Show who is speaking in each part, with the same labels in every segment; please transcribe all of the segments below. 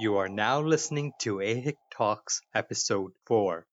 Speaker 1: You are now listening to AHIC Talks Episode 4.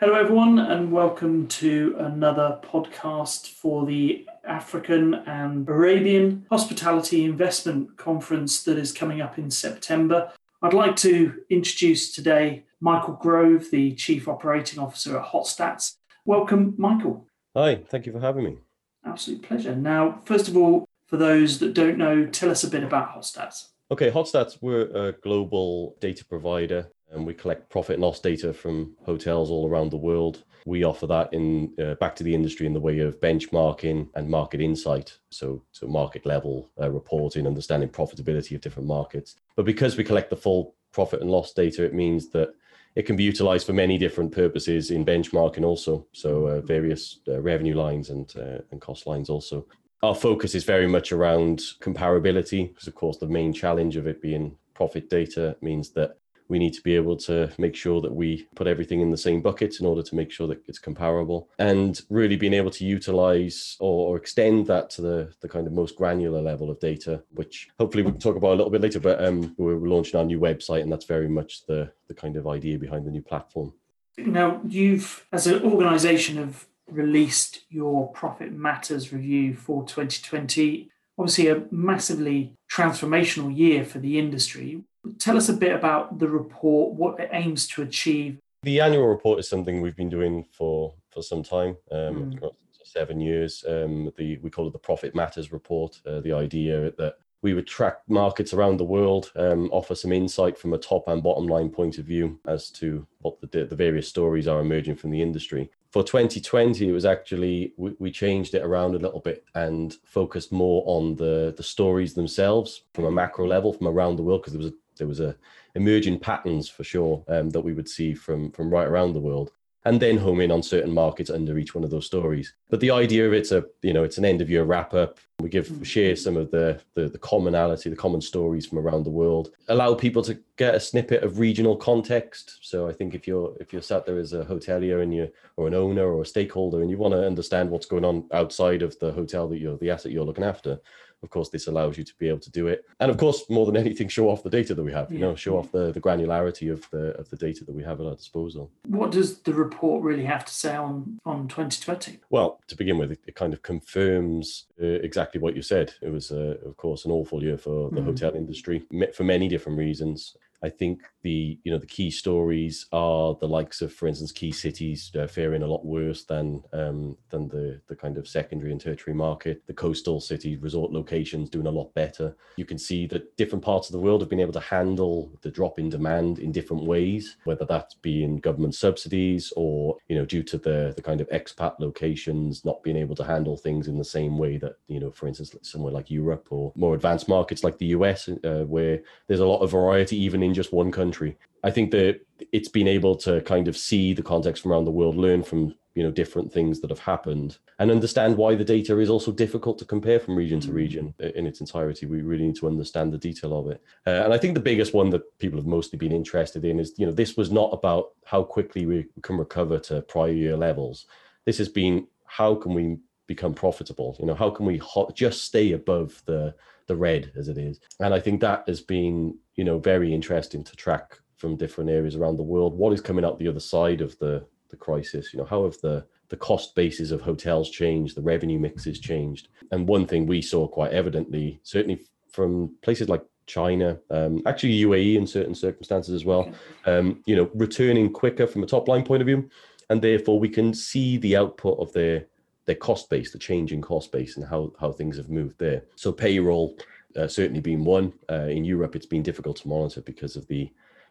Speaker 2: Hello, everyone, and welcome to another podcast for the African and Arabian Hospitality Investment Conference that is coming up in September. I'd like to introduce today Michael Grove, the Chief Operating Officer at Hotstats. Welcome, Michael.
Speaker 3: Hi, thank you for having me.
Speaker 2: Absolute pleasure. Now, first of all, for those that don't know, tell us a bit about Hotstats.
Speaker 3: Okay, Hotstats, we're a global data provider and we collect profit and loss data from hotels all around the world. We offer that in uh, back to the industry in the way of benchmarking and market insight, so so market level uh, reporting, understanding profitability of different markets. But because we collect the full profit and loss data, it means that it can be utilized for many different purposes in benchmarking also. So uh, various uh, revenue lines and uh, and cost lines also. Our focus is very much around comparability because of course the main challenge of it being profit data means that we need to be able to make sure that we put everything in the same bucket in order to make sure that it's comparable. And really being able to utilize or, or, extend that to the, the kind of most granular level of data which hopefully we can talk about a little bit later but um, we're launching our new website and that's very much the, the kind of idea behind the new platform.
Speaker 2: Now you've as an organization have released your profit matters review for 2020 obviously a massively transformational year for the industry Tell us a bit about the report, what it aims to achieve.
Speaker 3: The annual report is something we've been doing for for some time, um, mm. seven years. Um, the we call it the Profit Matters report. Uh, the idea that we would track markets around the world, um, offer some insight from a top and bottom line point of view as to what the, the various stories are emerging from the industry. For 2020, it was actually we, we changed it around a little bit and focused more on the the stories themselves from a macro level from around the world because there was a there was a emerging patterns for sure um, that we would see from from right around the world and then home in on certain markets under each one of those stories. But the idea of it's a you know it's an end of year wrap up. We give mm. share some of the, the, the commonality, the common stories from around the world. Allow people to get a snippet of regional context. So I think if you're if you're sat there as a hotelier and you or an owner or a stakeholder and you want to understand what's going on outside of the hotel that you're the asset you're looking after, of course this allows you to be able to do it. And of course more than anything show off the data that we have you know show off the, the granularity of the of the data that we have at our disposal.
Speaker 2: What does the report really have to say on on 2020
Speaker 3: well to begin with it, it kind of confirms uh, exactly what you said. It was uh, of course an awful year for the mm. hotel industry for many different reasons I think the you know the key stories are the likes of, for instance, key cities uh, faring a lot worse than um, than the the kind of secondary and tertiary market. The coastal city resort locations doing a lot better. You can see that different parts of the world have been able to handle the drop in demand in different ways, whether that's being government subsidies or you know due to the the kind of expat locations not being able to handle things in the same way that you know, for instance, somewhere like Europe or more advanced markets like the US, uh, where there's a lot of variety even in just one country. I think that it's been able to kind of see the context from around the world, learn from you know different things that have happened, and understand why the data is also difficult to compare from region to region in its entirety. We really need to understand the detail of it. Uh, and I think the biggest one that people have mostly been interested in is you know this was not about how quickly we can recover to prior year levels. This has been how can we become profitable? You know how can we ho- just stay above the the red as it is. And I think that has been, you know, very interesting to track from different areas around the world. What is coming out the other side of the the crisis? You know, how have the the cost bases of hotels changed, the revenue mixes changed. And one thing we saw quite evidently, certainly from places like China, um, actually UAE in certain circumstances as well, um, you know, returning quicker from a top line point of view. And therefore we can see the output of their their cost base, the change in cost base, and how how things have moved there. So payroll uh, certainly been one. Uh, in Europe, it's been difficult to monitor because of the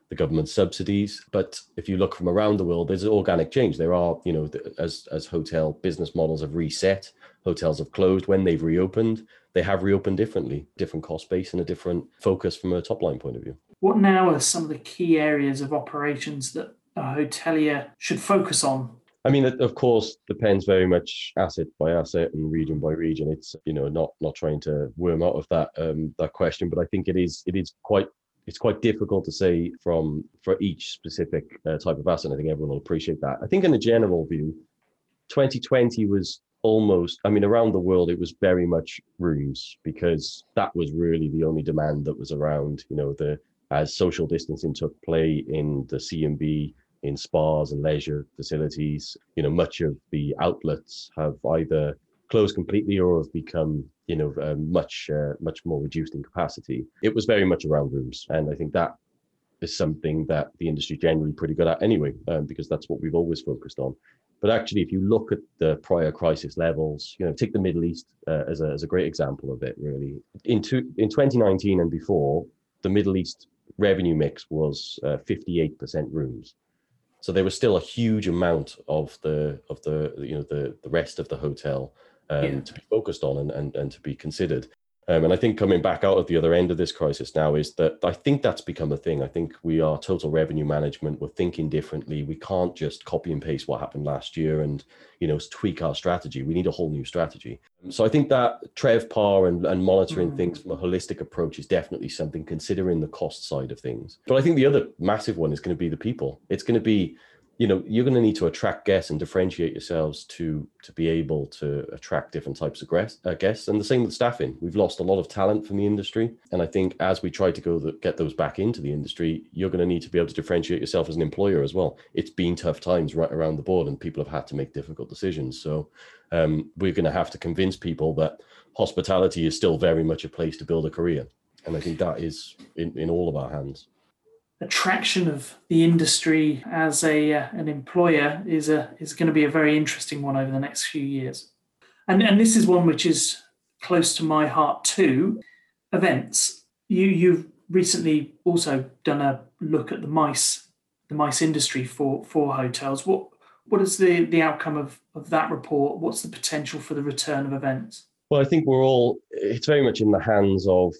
Speaker 3: the government subsidies. But if you look from around the world, there's organic change. There are, you know, as as hotel business models have reset, hotels have closed. When they've reopened, they have reopened differently, different cost base and a different focus from a top line point of view.
Speaker 2: What now are some of the key areas of operations that a hotelier should focus on
Speaker 3: I mean, it of course depends very much asset by asset and region by region. It's you know not not trying to worm out of that um, that question, but I think it is it is quite it's quite difficult to say from for each specific uh, type of asset. I think everyone will appreciate that. I think in a general view, 2020 was almost i mean around the world it was very much rooms because that was really the only demand that was around you know the as social distancing took play in the C&B in spas and leisure facilities you know much of the outlets have either closed completely or have become you know uh, much uh, much more reduced in capacity it was very much around rooms and i think that is something that the industry generally pretty good at anyway um, because that's what we've always focused on but actually, if you look at the prior crisis levels, you know, take the Middle East uh, as, a, as a great example of it, really. In, two, in 2019 and before, the Middle East revenue mix was uh, 58% rooms. So there was still a huge amount of the of the you know the the rest of the hotel um, yeah. to be focused on and, and and to be considered. Um, and I think coming back out at the other end of this crisis now is that I think that's become a thing. I think we are total revenue management. We're thinking differently. We can't just copy and paste what happened last year and you know tweak our strategy. We need a whole new strategy. So I think that TRevPAR and, and monitoring mm. things from a holistic approach is definitely something considering the cost side of things. But I think the other massive one is going to be the people. It's going to be you know you're going to need to attract guests and differentiate yourselves to to be able to attract different types of uh, guests. And the same with staffing. We've lost a lot of talent from the industry. And i think as we try to go the, get those back into the industry you're going to need to be able to differentiate yourself as an employer as well. It's been tough times right around the board and people have had to make difficult decisions. So um, we're going to have to convince people that hospitality is still very much a place to build a career. And i think that is in, in all of our hands
Speaker 2: attraction of the industry as a uh, an employer is a is going to be a very interesting one over the next few years. And and this is one which is close to my heart too. Events. You you've recently also done a look at the MICE the MICE industry for for hotels. What what is the the outcome of of that report? What's the potential for the return of events?
Speaker 3: Well, I think we're all it's very much in the hands of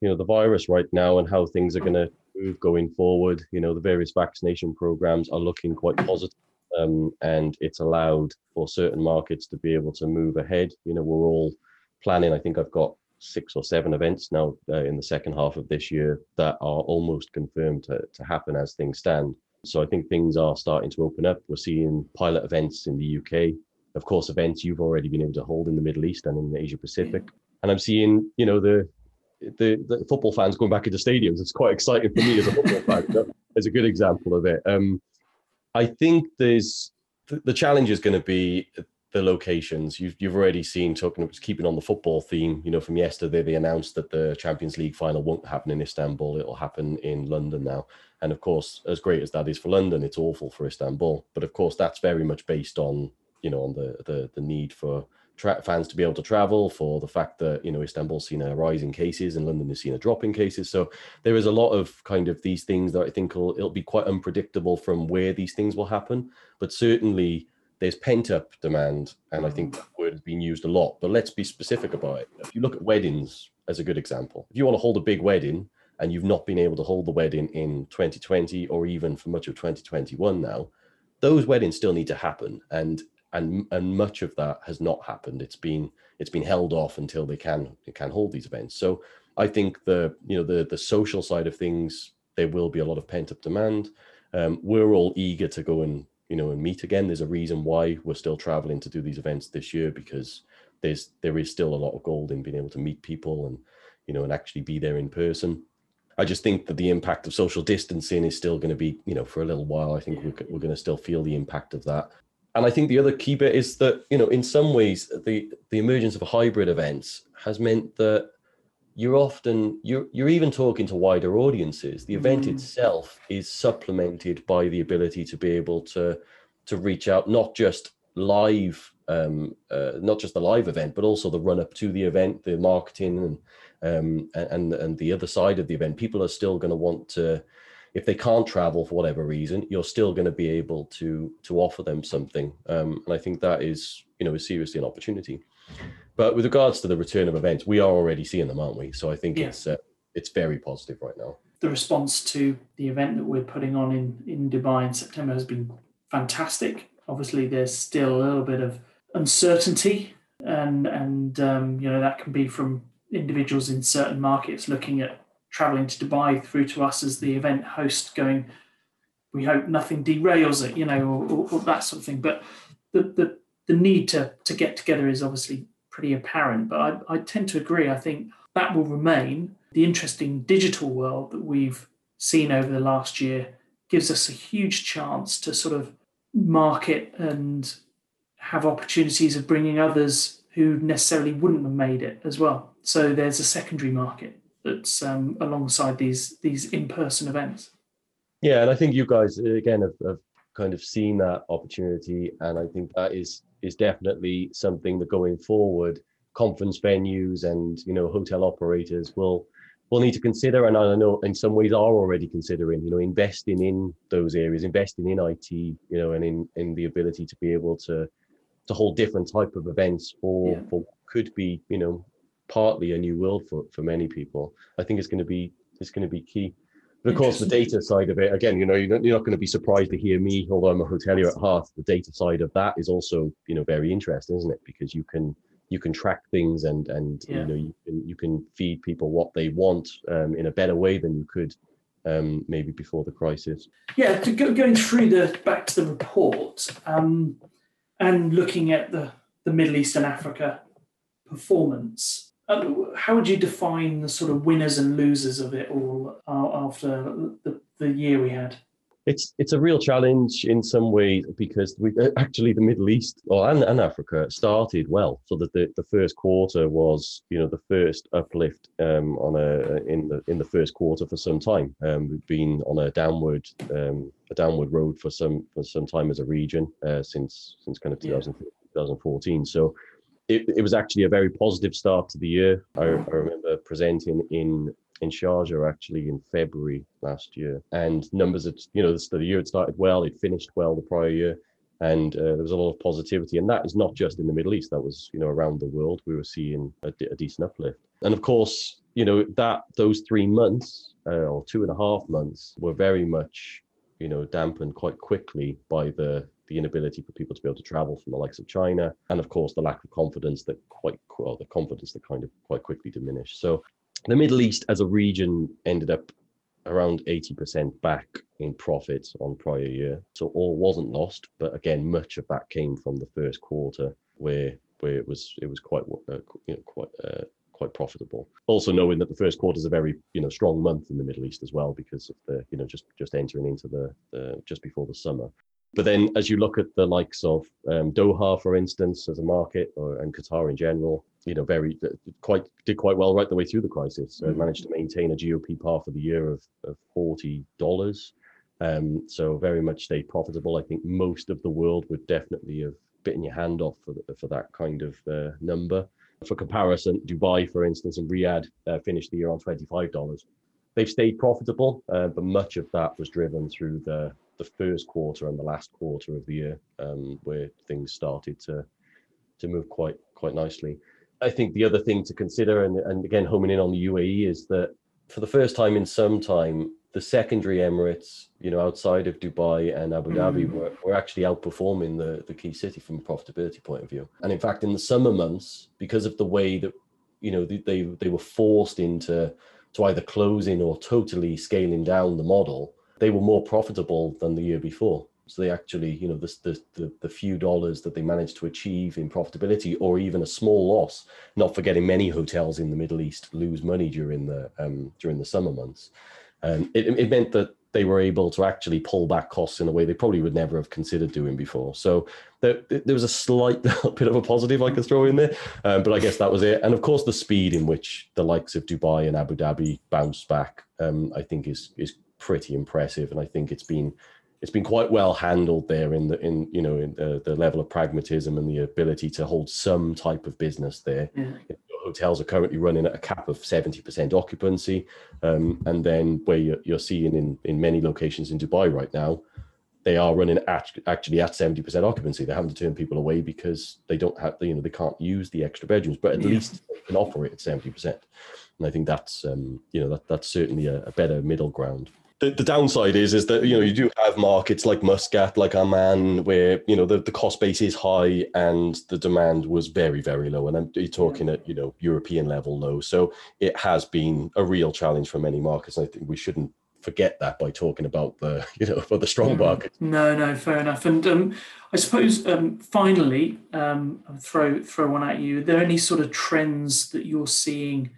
Speaker 3: you know the virus right now and how things are going to move going forward. You know, the various vaccination programs are looking quite positive, um, and it's allowed for certain markets to be able to move ahead. You know, we're all planning. I think I've got six or seven events now uh, in the second half of this year that are almost confirmed to, to happen as things stand. So I think things are starting to open up. We're seeing pilot events in the UK. Of course, events you've already been able to hold in the Middle East and in Asia Pacific. And I'm seeing, you know, the the, the football fans going back into stadiums. It's quite exciting for me as a football fan. It's a good example of it. Um, I think there's the, challenge is going to be the locations. You've you've already seen talking about keeping on the football theme. You know, from yesterday they announced that the Champions League final won't happen in Istanbul. It'll happen in London now. And of course, as great as that is for London, it's awful for Istanbul. But of course, that's very much based on you know on the the, the need for tra- fans to be able to travel, for the fact that you know Istanbul's seen a rise in cases and London has seen a drop in cases. So there is a lot of kind of these things that I think will it'll be quite unpredictable from where these things will happen. But certainly there's pent up demand, and I think that word has been used a lot. But let's be specific about it. If you look at weddings as a good example, if you want to hold a big wedding and you've not been able to hold the wedding in 2020 or even for much of 2021 now, those weddings still need to happen. And and and much of that has not happened. It's been it's been held off until they can they can hold these events. So I think the you know the the social side of things there will be a lot of pent up demand. Um, we're all eager to go and you know and meet again. There's a reason why we're still traveling to do these events this year because there's there is still a lot of gold in being able to meet people and you know and actually be there in person. I just think that the impact of social distancing is still going to be, you know, for a little while. I think we're, we're going to still feel the impact of that and I think the other key bit is that you know in some ways the the emergence of hybrid events has meant that you're often you're you're even talking to wider audiences. The event mm. itself is supplemented by the ability to be able to to reach out not just live um, uh, not just the live event but also the run up to the event the marketing and um, and and the other side of the event people are still going to want to if they can't travel for whatever reason, you're still going to be able to to offer them something. Um, and I think that is, you know, is seriously an opportunity. But with regards to the return of events, we are already seeing them, aren't we? So I think yeah. it's uh, it's very positive right now.
Speaker 2: The response to the event that we're putting on in in Dubai in September has been fantastic. Obviously, there's still a little bit of uncertainty, and and um, you know that can be from individuals in certain markets looking at traveling to Dubai through to us as the event host, going, we hope nothing derails it, you know, or, or, or that sort of thing. But the, the the need to to get together is obviously pretty apparent. But I, I tend to agree. I think that will remain. The interesting digital world that we've seen over the last year gives us a huge chance to sort of market and have opportunities of bringing others who necessarily wouldn't have made it as well. So there's a secondary market that's um, alongside these these in-person events.
Speaker 3: Yeah, and I think you guys again have, have kind of seen that opportunity, and I think that is is definitely something that going forward, conference venues and you know hotel operators will will need to consider, and I know in some ways are already considering, you know, investing in those areas, investing in IT, you know, and in in the ability to be able to to hold different type of events for yeah. for could be, you know, partly a new world for for many people. I think it's going to be it's going to be key. But of course, the data side of it, again, you know, you're not, you're not going to be surprised to hear me, although I'm a hotelier at heart. The data side of that is also, you know, very interesting, isn't it? Because you can you can track things and and yeah. you know you can you can feed people what they want um, in a better way than you could um, maybe before the crisis.
Speaker 2: Yeah, to go, going through the back to the report um, and looking at the the Middle East and Africa performance how would you define the sort of winners and losers of it all uh, after the, the year we had?
Speaker 3: It's it's a real challenge in some ways because we uh, actually the Middle East or and, and Africa started well, so that the, the first quarter was you know the first uplift um, on a in the in the first quarter for some time. Um, we've been on a downward um, a downward road for some for some time as a region uh, since since kind of 2000, yeah. 2014. So it, it was actually a very positive start to the year. I, I remember presenting in in Sharjah actually in February last year, and numbers you know the, the year had started well, it finished well the prior year, and uh, there was a lot of positivity, and that is not just in the Middle East. That was you know around the world. We were seeing a, a decent uplift, and of course you know that those three months uh, or two and a half months were very much you know dampened quite quickly by the the inability for people to be able to travel from the likes of China, and of course the lack of confidence that quite well the confidence that kind of quite quickly diminished. So the Middle East as a region ended up around 80% back in profit on prior year. So all wasn't lost, but again, much of that came from the first quarter where where it was it was quite uh, you know quite uh, quite profitable. Also knowing that the first quarter is a very you know strong month in the Middle East as well because of the you know just just entering into the, the just before the summer. But then, as you look at the likes of um, Doha, for instance, as a market, or, and Qatar in general, you know, very uh, quite did quite well right the way through the crisis. mm-hmm. managed to maintain a GOPPAR for the year of, of forty dollars. Um, so very much stayed profitable. I think most of the world would definitely have bitten your hand off for, the, for that kind of uh, number. For comparison, Dubai, for instance, and Riyadh uh, finished the year on twenty five dollars. They've stayed profitable, uh, but much of that was driven through the the first quarter and the last quarter of the year, um, where things started to to move quite quite nicely. I think the other thing to consider, and, and again homing in on the UAE, is that for the first time in some time, the secondary Emirates, you know, outside of Dubai and Abu Dhabi, mm. were, were actually outperforming the, the key city from a profitability point of view. And in fact, in the summer months, because of the way that, you know, they, they, they were forced into to either closing or totally scaling down the model, they were more profitable than the year before. So they actually, you know, the, the, the, few dollars that they managed to achieve in profitability or even a small loss, not forgetting many hotels in the Middle East lose money during the um, during the summer months. Um, it, it meant that they were able to actually pull back costs in a way they probably would never have considered doing before. So there, there was a slight bit of a positive I could throw in there, um, but I guess that was it. And of course, the speed in which the likes of Dubai and Abu Dhabi bounced back, um, I think, is is pretty impressive, and I think it's been it's been quite well handled there in the in you know in the, the level of pragmatism and the ability to hold some type of business there. Yeah. Hotels are currently running at a cap of 70% occupancy. Um, and then where you're, you're, seeing in, in many locations in Dubai right now, they are running at, actually at 70% occupancy. They're having to turn people away because they don't have, you know, they can't use the extra bedrooms, but at yeah. least they can offer it at 70%. And I think that's, um, you know, that, that's certainly a, a better middle ground the, the downside is is that you know you do have markets like Muscat, like Amman, where you know the, the cost base is high and the demand was very very low, and I'm talking at you know European level low. So it has been a real challenge for many markets. And I think we shouldn't forget that by talking about the you know for the strong markets.
Speaker 2: No, no, fair enough. And um, I suppose um, finally, um, I'll throw throw one at you. Are there any sort of trends that you're seeing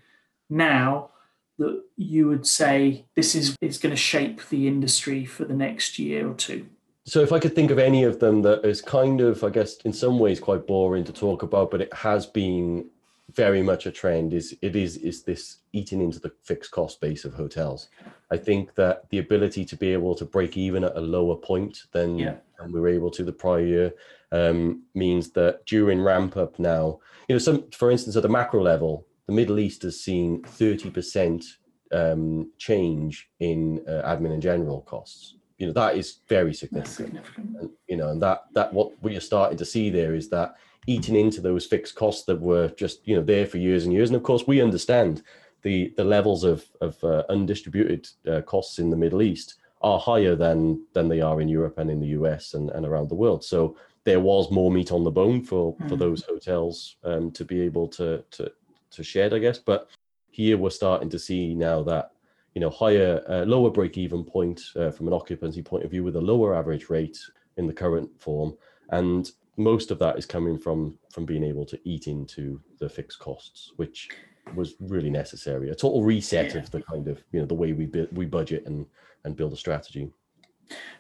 Speaker 2: now? That you would say this is is going to shape the industry for the next year or two?
Speaker 3: So if I could think of any of them that is kind of, I guess, in some ways quite boring to talk about, but it has been very much a trend is it is is this eating into the fixed cost base of hotels. I think that the ability to be able to break even at a lower point than, yeah. than we were able to the prior year um, means that during ramp up now, you know, some for instance at the macro level, the Middle East has seen 30% um, change in uh, admin and general costs. You know, that is very significant. significant. And, you know, and that, that what we are starting to see there is that eating into those fixed costs that were just, you know, there for years and years. And of course, we understand the, the levels of, of uh, undistributed uh, costs in the Middle East are higher than, than they are in Europe and in the US and, and around the world. So there was more meat on the bone for, mm. for those hotels um, to be able to, to, to shed, I guess. But here we're starting to see now that you know higher, uh, lower break-even point uh, from an occupancy point of view with a lower average rate in the current form, and most of that is coming from from being able to eat into the fixed costs, which was really necessary. A total reset yeah. of the kind of you know the way we we budget and and build a strategy.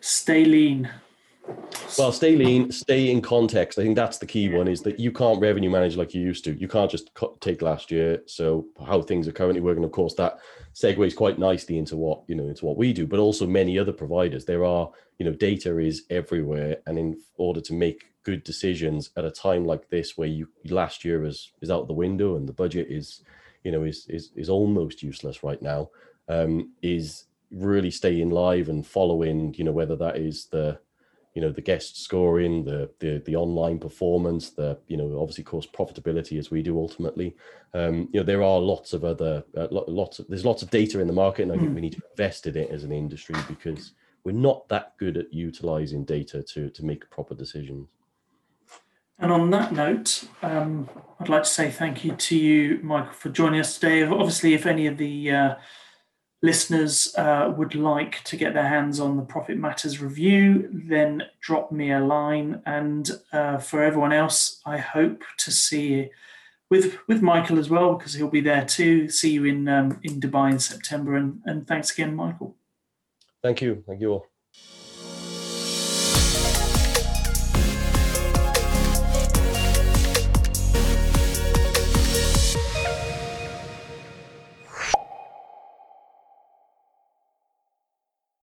Speaker 2: Stay lean.
Speaker 3: Well, stay lean, stay in context. I think that's the key one is that you can't revenue manage like you used to. You can't just take last year. So how things are currently working, of course, that segues quite nicely into what, you know, into what we do, but also many other providers. There are, you know, data is everywhere. And in order to make good decisions at a time like this, where you last year is, is out the window and the budget is, you know, is, is, is almost useless right now, um, is really staying live and following, you know, whether that is the, you know the guest scoring the the the online performance the you know obviously course profitability as we do ultimately um you know there are lots of other uh, lots of there's lots of data in the market and i think hmm. we need to invest in it as an industry because we're not that good at utilizing data to to make proper decisions
Speaker 2: and on that note, um, I'd like to say thank you to you, Michael, for joining us today. Obviously, if any of the uh, listeners uh, would like to get their hands on the Profit Matters review, then drop me a line. And uh, for everyone else, I hope to see you with with Michael as well because he'll be there too. See you in um, in Dubai in September. And and thanks again, Michael.
Speaker 3: Thank you. Thank you all.